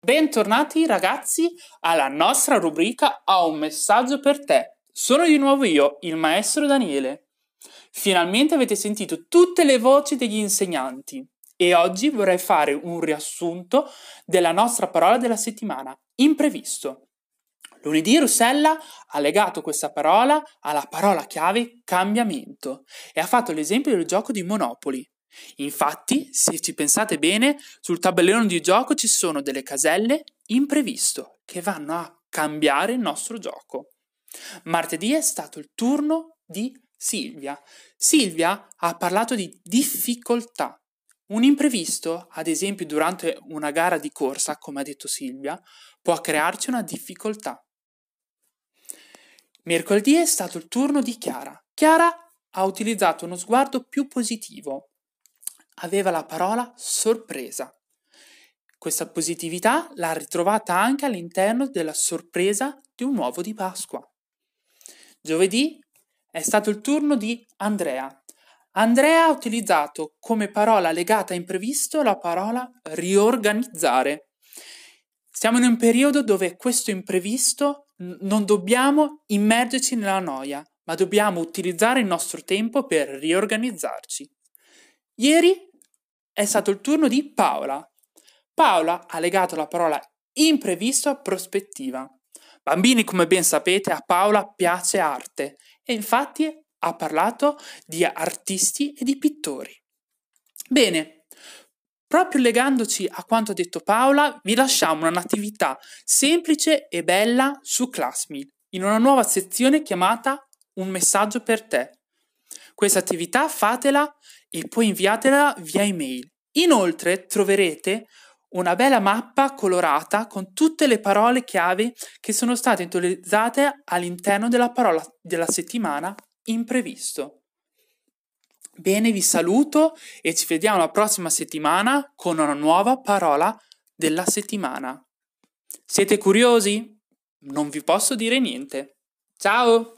Bentornati ragazzi alla nostra rubrica Ho un messaggio per te. Sono di nuovo io, il maestro Daniele. Finalmente avete sentito tutte le voci degli insegnanti e oggi vorrei fare un riassunto della nostra parola della settimana, imprevisto. Lunedì Rossella ha legato questa parola alla parola chiave cambiamento e ha fatto l'esempio del gioco di Monopoli. Infatti, se ci pensate bene, sul tabellone di gioco ci sono delle caselle imprevisto che vanno a cambiare il nostro gioco. Martedì è stato il turno di Silvia. Silvia ha parlato di difficoltà. Un imprevisto, ad esempio durante una gara di corsa, come ha detto Silvia, può crearci una difficoltà. Mercoledì è stato il turno di Chiara. Chiara ha utilizzato uno sguardo più positivo aveva la parola sorpresa. Questa positività l'ha ritrovata anche all'interno della sorpresa di un uovo di Pasqua. Giovedì è stato il turno di Andrea. Andrea ha utilizzato come parola legata a imprevisto la parola riorganizzare. Siamo in un periodo dove questo imprevisto non dobbiamo immergerci nella noia, ma dobbiamo utilizzare il nostro tempo per riorganizzarci. Ieri è stato il turno di Paola. Paola ha legato la parola imprevisto a prospettiva. Bambini, come ben sapete, a Paola piace arte e infatti ha parlato di artisti e di pittori. Bene, proprio legandoci a quanto ha detto Paola, vi lasciamo un'attività semplice e bella su Classme, in una nuova sezione chiamata Un messaggio per te. Questa attività fatela e poi inviatela via email. Inoltre troverete una bella mappa colorata con tutte le parole chiave che sono state utilizzate all'interno della parola della settimana imprevisto. Bene, vi saluto e ci vediamo la prossima settimana con una nuova parola della settimana. Siete curiosi? Non vi posso dire niente. Ciao!